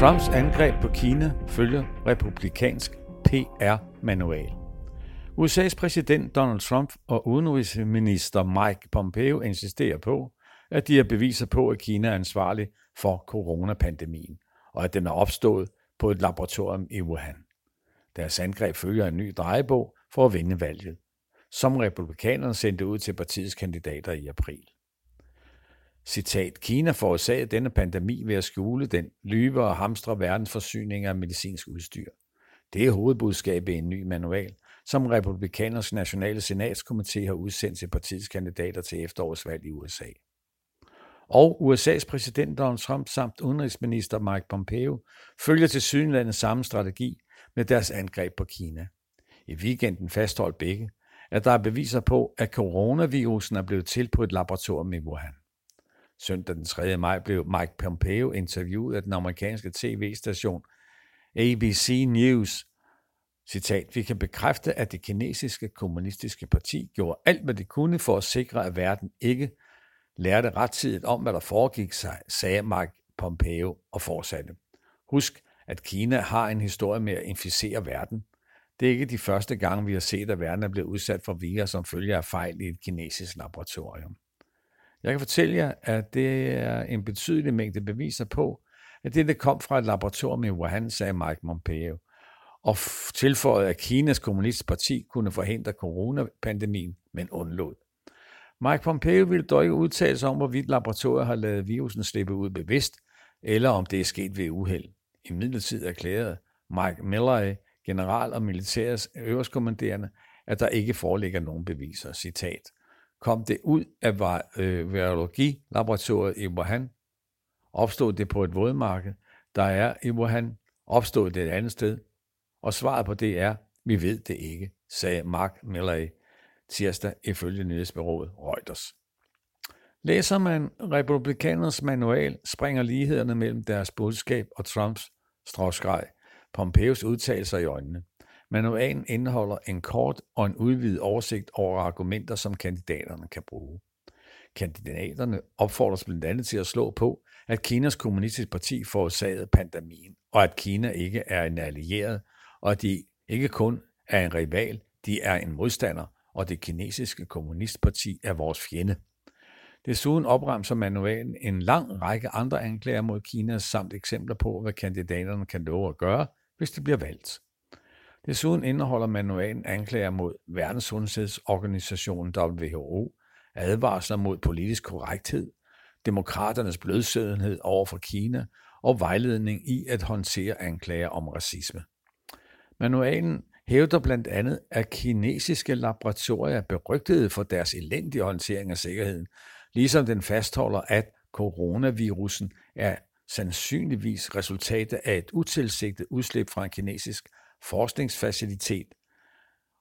Trumps angreb på Kina følger republikansk PR-manual. USA's præsident Donald Trump og udenrigsminister Mike Pompeo insisterer på, at de har beviser på, at Kina er ansvarlig for coronapandemien, og at den er opstået på et laboratorium i Wuhan. Deres angreb følger en ny drejebog for at vinde valget, som republikanerne sendte ud til partiets kandidater i april. Citat, Kina forårsagede denne pandemi ved at skjule den, lyve og hamstre verdensforsyninger af medicinsk udstyr. Det er hovedbudskabet i en ny manual, som Republikaners Nationale Senatskomité har udsendt til partiets kandidater til efterårsvalg i USA. Og USA's præsident Donald Trump samt udenrigsminister Mike Pompeo følger til sydenlandet samme strategi med deres angreb på Kina. I weekenden fastholdt begge, at der er beviser på, at coronavirusen er blevet til på et laboratorium i Wuhan. Søndag den 3. maj blev Mike Pompeo interviewet af den amerikanske tv-station ABC News. Citat, vi kan bekræfte, at det kinesiske kommunistiske parti gjorde alt, hvad det kunne for at sikre, at verden ikke lærte rettidigt om, hvad der foregik sig, sagde Mike Pompeo og fortsatte. Husk, at Kina har en historie med at inficere verden. Det er ikke de første gange, vi har set, at verden er blevet udsat for virus som følge af fejl i et kinesisk laboratorium. Jeg kan fortælle jer, at det er en betydelig mængde beviser på, at det kom fra et laboratorium i Wuhan, sagde Mike Pompeo, og tilføjede, at Kinas kommunistparti kunne forhindre coronapandemien, men undlod. Mike Pompeo ville dog ikke udtale sig om, hvorvidt laboratoriet har lavet virusen slippe ud bevidst, eller om det er sket ved uheld. I midlertid erklærede Mike Miller, general og militærets øverstkommanderende, at der ikke foreligger nogen beviser. Citat kom det ud af øh, virologilaboratoriet i Wuhan. Opstod det på et vådmarked, der er i Wuhan? Opstod det et andet sted? Og svaret på det er, vi ved det ikke, sagde Mark Milley tirsdag ifølge nyhedsbyrået Reuters. Læser man republikanernes manual, springer lighederne mellem deres budskab og Trumps stråskreg, Pompeos udtalelser i øjnene. Manualen indeholder en kort og en udvidet oversigt over argumenter, som kandidaterne kan bruge. Kandidaterne opfordres blandt andet til at slå på, at Kinas kommunistiske parti forårsagede pandemien, og at Kina ikke er en allieret, og at de ikke kun er en rival, de er en modstander, og det kinesiske kommunistparti er vores fjende. Desuden opremser manualen en lang række andre anklager mod Kina samt eksempler på, hvad kandidaterne kan love at gøre, hvis de bliver valgt. Desuden indeholder manualen anklager mod Verdenssundhedsorganisationen WHO, advarsler mod politisk korrekthed, demokraternes blødsødenhed over for Kina og vejledning i at håndtere anklager om racisme. Manualen hævder blandt andet, at kinesiske laboratorier er berygtede for deres elendige håndtering af sikkerheden, ligesom den fastholder, at coronavirusen er sandsynligvis resultatet af et utilsigtet udslip fra en kinesisk forskningsfacilitet,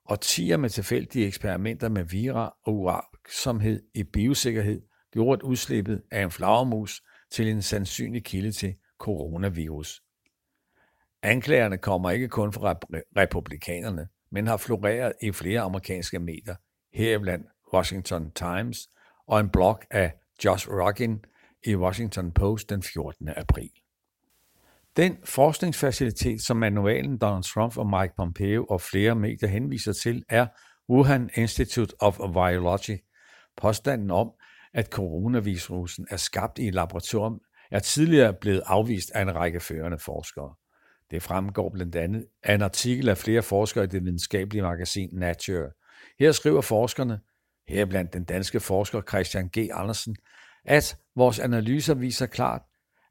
og tiger med tilfældige eksperimenter med vira og uaksomhed i biosikkerhed gjorde udslippet af en flagermus til en sandsynlig kilde til coronavirus. Anklagerne kommer ikke kun fra republikanerne, men har floreret i flere amerikanske medier, heriblandt Washington Times og en blog af Josh Rogin i Washington Post den 14. april. Den forskningsfacilitet, som manualen Donald Trump og Mike Pompeo og flere medier henviser til, er Wuhan Institute of Virology. Påstanden om, at coronavirusen er skabt i et laboratorium, er tidligere blevet afvist af en række førende forskere. Det fremgår blandt andet af en artikel af flere forskere i det videnskabelige magasin Nature. Her skriver forskerne, heriblandt den danske forsker Christian G. Andersen, at vores analyser viser klart,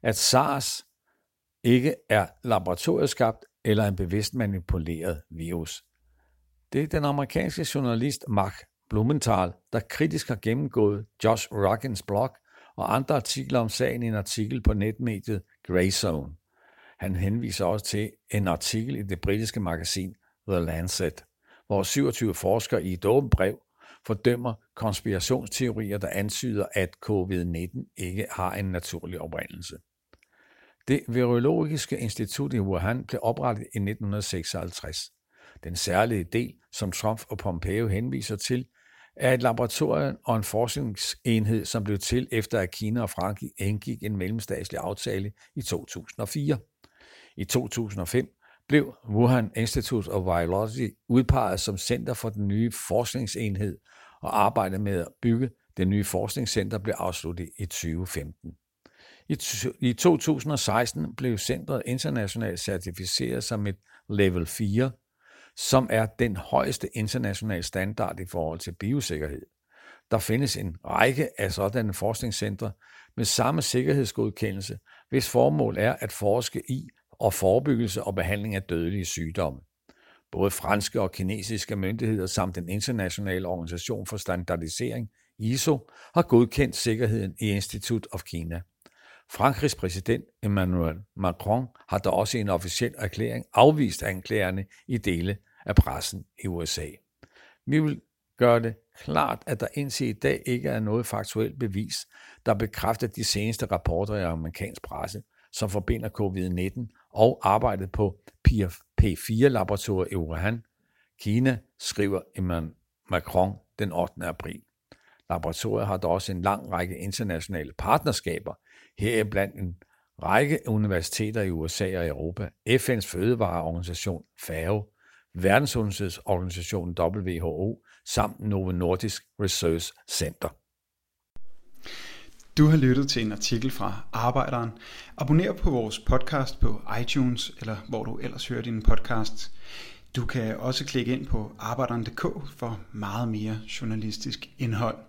at SARS ikke er laboratorieskabt eller en bevidst manipuleret virus. Det er den amerikanske journalist Mark Blumenthal, der kritisk har gennemgået Josh Rockins blog og andre artikler om sagen i en artikel på netmediet Greyzone. Han henviser også til en artikel i det britiske magasin The Lancet, hvor 27 forskere i et åbent brev fordømmer konspirationsteorier, der antyder, at covid-19 ikke har en naturlig oprindelse. Det Virologiske Institut i Wuhan blev oprettet i 1956. Den særlige del, som Trump og Pompeo henviser til, er et laboratorium og en forskningsenhed, som blev til efter at Kina og Frankrig indgik en mellemstatslig aftale i 2004. I 2005 blev Wuhan Institute of Virology udpeget som center for den nye forskningsenhed, og arbejdet med at bygge det nye forskningscenter blev afsluttet i 2015. I 2016 blev centret internationalt certificeret som et level 4, som er den højeste internationale standard i forhold til biosikkerhed. Der findes en række af sådanne forskningscentre med samme sikkerhedsgodkendelse, hvis formål er at forske i og forebyggelse og behandling af dødelige sygdomme. Både franske og kinesiske myndigheder samt den internationale organisation for standardisering, ISO, har godkendt sikkerheden i Institute of Kina. Frankrigs præsident Emmanuel Macron har da også i en officiel erklæring afvist anklagerne i dele af pressen i USA. Vi vil gøre det klart, at der indtil i dag ikke er noget faktuelt bevis, der bekræfter de seneste rapporter i amerikansk presse, som forbinder covid-19 og arbejdet på P4-laboratoriet i Wuhan, Kina, skriver Emmanuel Macron den 8. april. Laboratoriet har dog også en lang række internationale partnerskaber, heriblandt en række universiteter i USA og Europa, FN's fødevareorganisation FAO, Verdenssundhedsorganisationen WHO samt Novo Nordisk Research Center. Du har lyttet til en artikel fra Arbejderen. Abonner på vores podcast på iTunes, eller hvor du ellers hører din podcast. Du kan også klikke ind på arbejderen.dk for meget mere journalistisk indhold.